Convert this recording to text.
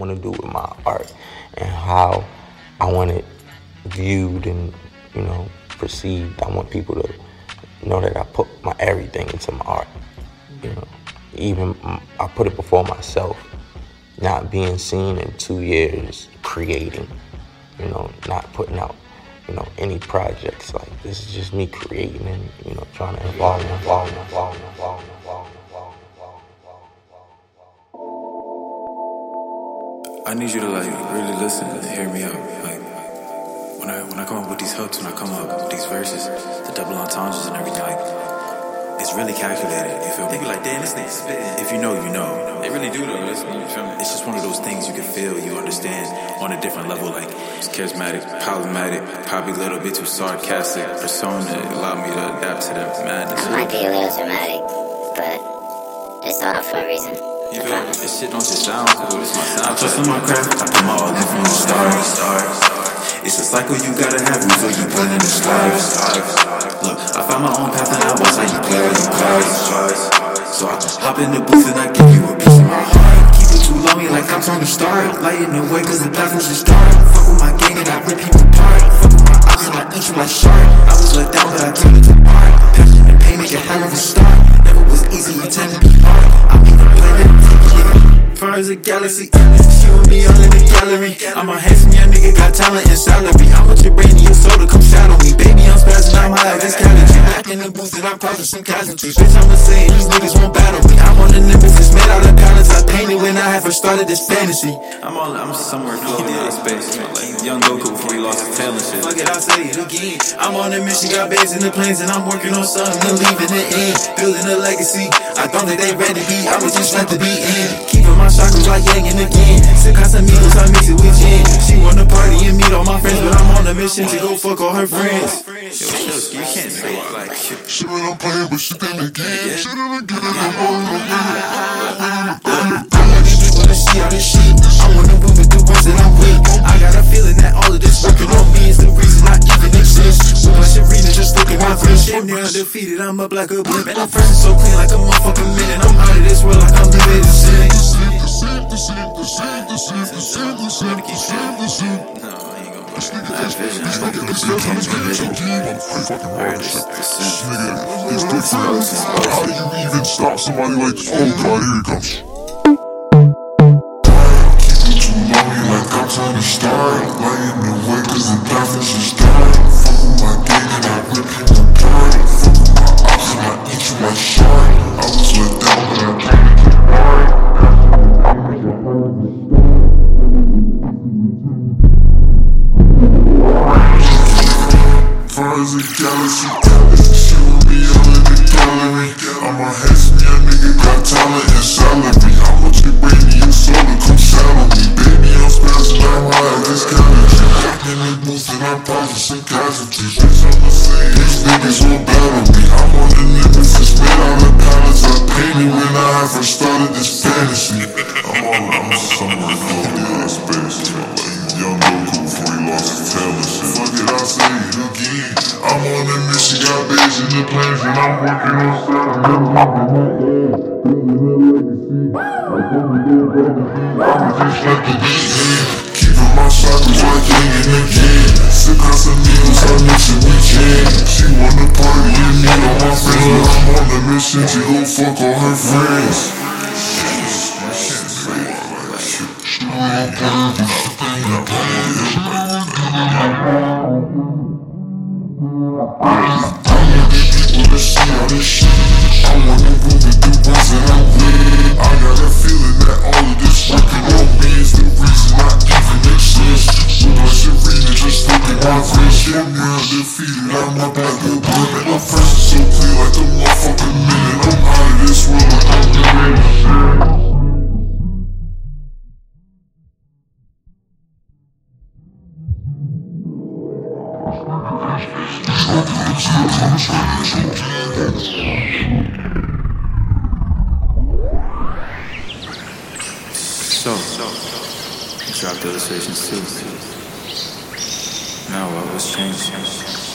want to do with my art and how I want it viewed and you know perceived. I want people to know that I put my everything into my art. You know, even I put it before myself. Not being seen in two years creating. You know, not putting out you know any projects. Like this is just me creating and you know trying to evolve, evolve, evolve, evolve. I need you to like really listen and hear me out. Like when I when I come up with these hooks, when I come up with these verses, the double entendres and everything, like it's really calculated. You feel me? They be like, damn, this nigga spitting. If you know, you know. They really do though. It's, you feel me? It's just one of those things you can feel, you understand on a different level. Like it's charismatic, problematic, probably a little bit too sarcastic. Persona allow me to adapt to that madness. I might be a little dramatic, but it's all for a reason. You feel me? This shit don't just sound cool. It's my sound. I trust in my craft. I put my all in from the start. It's a cycle you gotta have before you put in the stars. Look, I found my own path and I watch how you play with your cards. So I hop in the booth and I give you a piece of my heart. Keep it too lonely like I'm trying to start. Lighting the way cause the platforms just dark. Fuck with my gang and I rip people apart. Fuck with my eyes and I eat you like shark. I was let down but I it to art. Passion a galaxy. She with me all in the gallery. I'm a handsome young nigga, got talent and salary. I want your brain and your to come shadow me. Baby, I'm spazzing, I'm high like this calorie. Back in the booth and I'm causing some casualties. Bitch, I'm saying these niggas won't battle me. I had first started this fantasy. I'm all, I'm somewhere floating in space. You know, like young Goku before he lost his tail and shit. Fuck it, I'll say it again. I'm on a mission, got base in the planes, and I'm working on something to leave in the end. Building a legacy. I thought that they ready to be, I was just left to be in. Keeping my chakras like yang and again. Still Casamigos, I mix it with gin. She wanna party and meet all my friends, but I'm on a mission to go fuck all her friends. Yo, Shilsky, you can't say it like shit. Shit when I'm playing, but shit then again. Shit then again, I'm on wanna see all this shit. I wanna move it through ones that I'm with. I got a feeling that all of this working on me is the reason I even exist. So much arena, just look at my wrist. Shit, near undefeated, I'm up like a blimp. And I'm fresh so clean like a motherfucking minute. I'm out of this world like I'm living in sin. How do you even stop somebody like this? Oh god, here he comes. As a galaxy, she me in the gallery. I'm a handsome young nigga, got talent and salary. I want tail and shit. Fuck it, I'll say it again. I'm on a mission, got base in the planes, and I'm working on something. I'm just like the beat, Keeping my chakras like yang and again. Sick Casamigos, I mix it with gin. She wanna party and meet all my friends, but I'm on a mission to go fuck all her friends. People to Peace. So, dropped illustrations too. Now what was changed?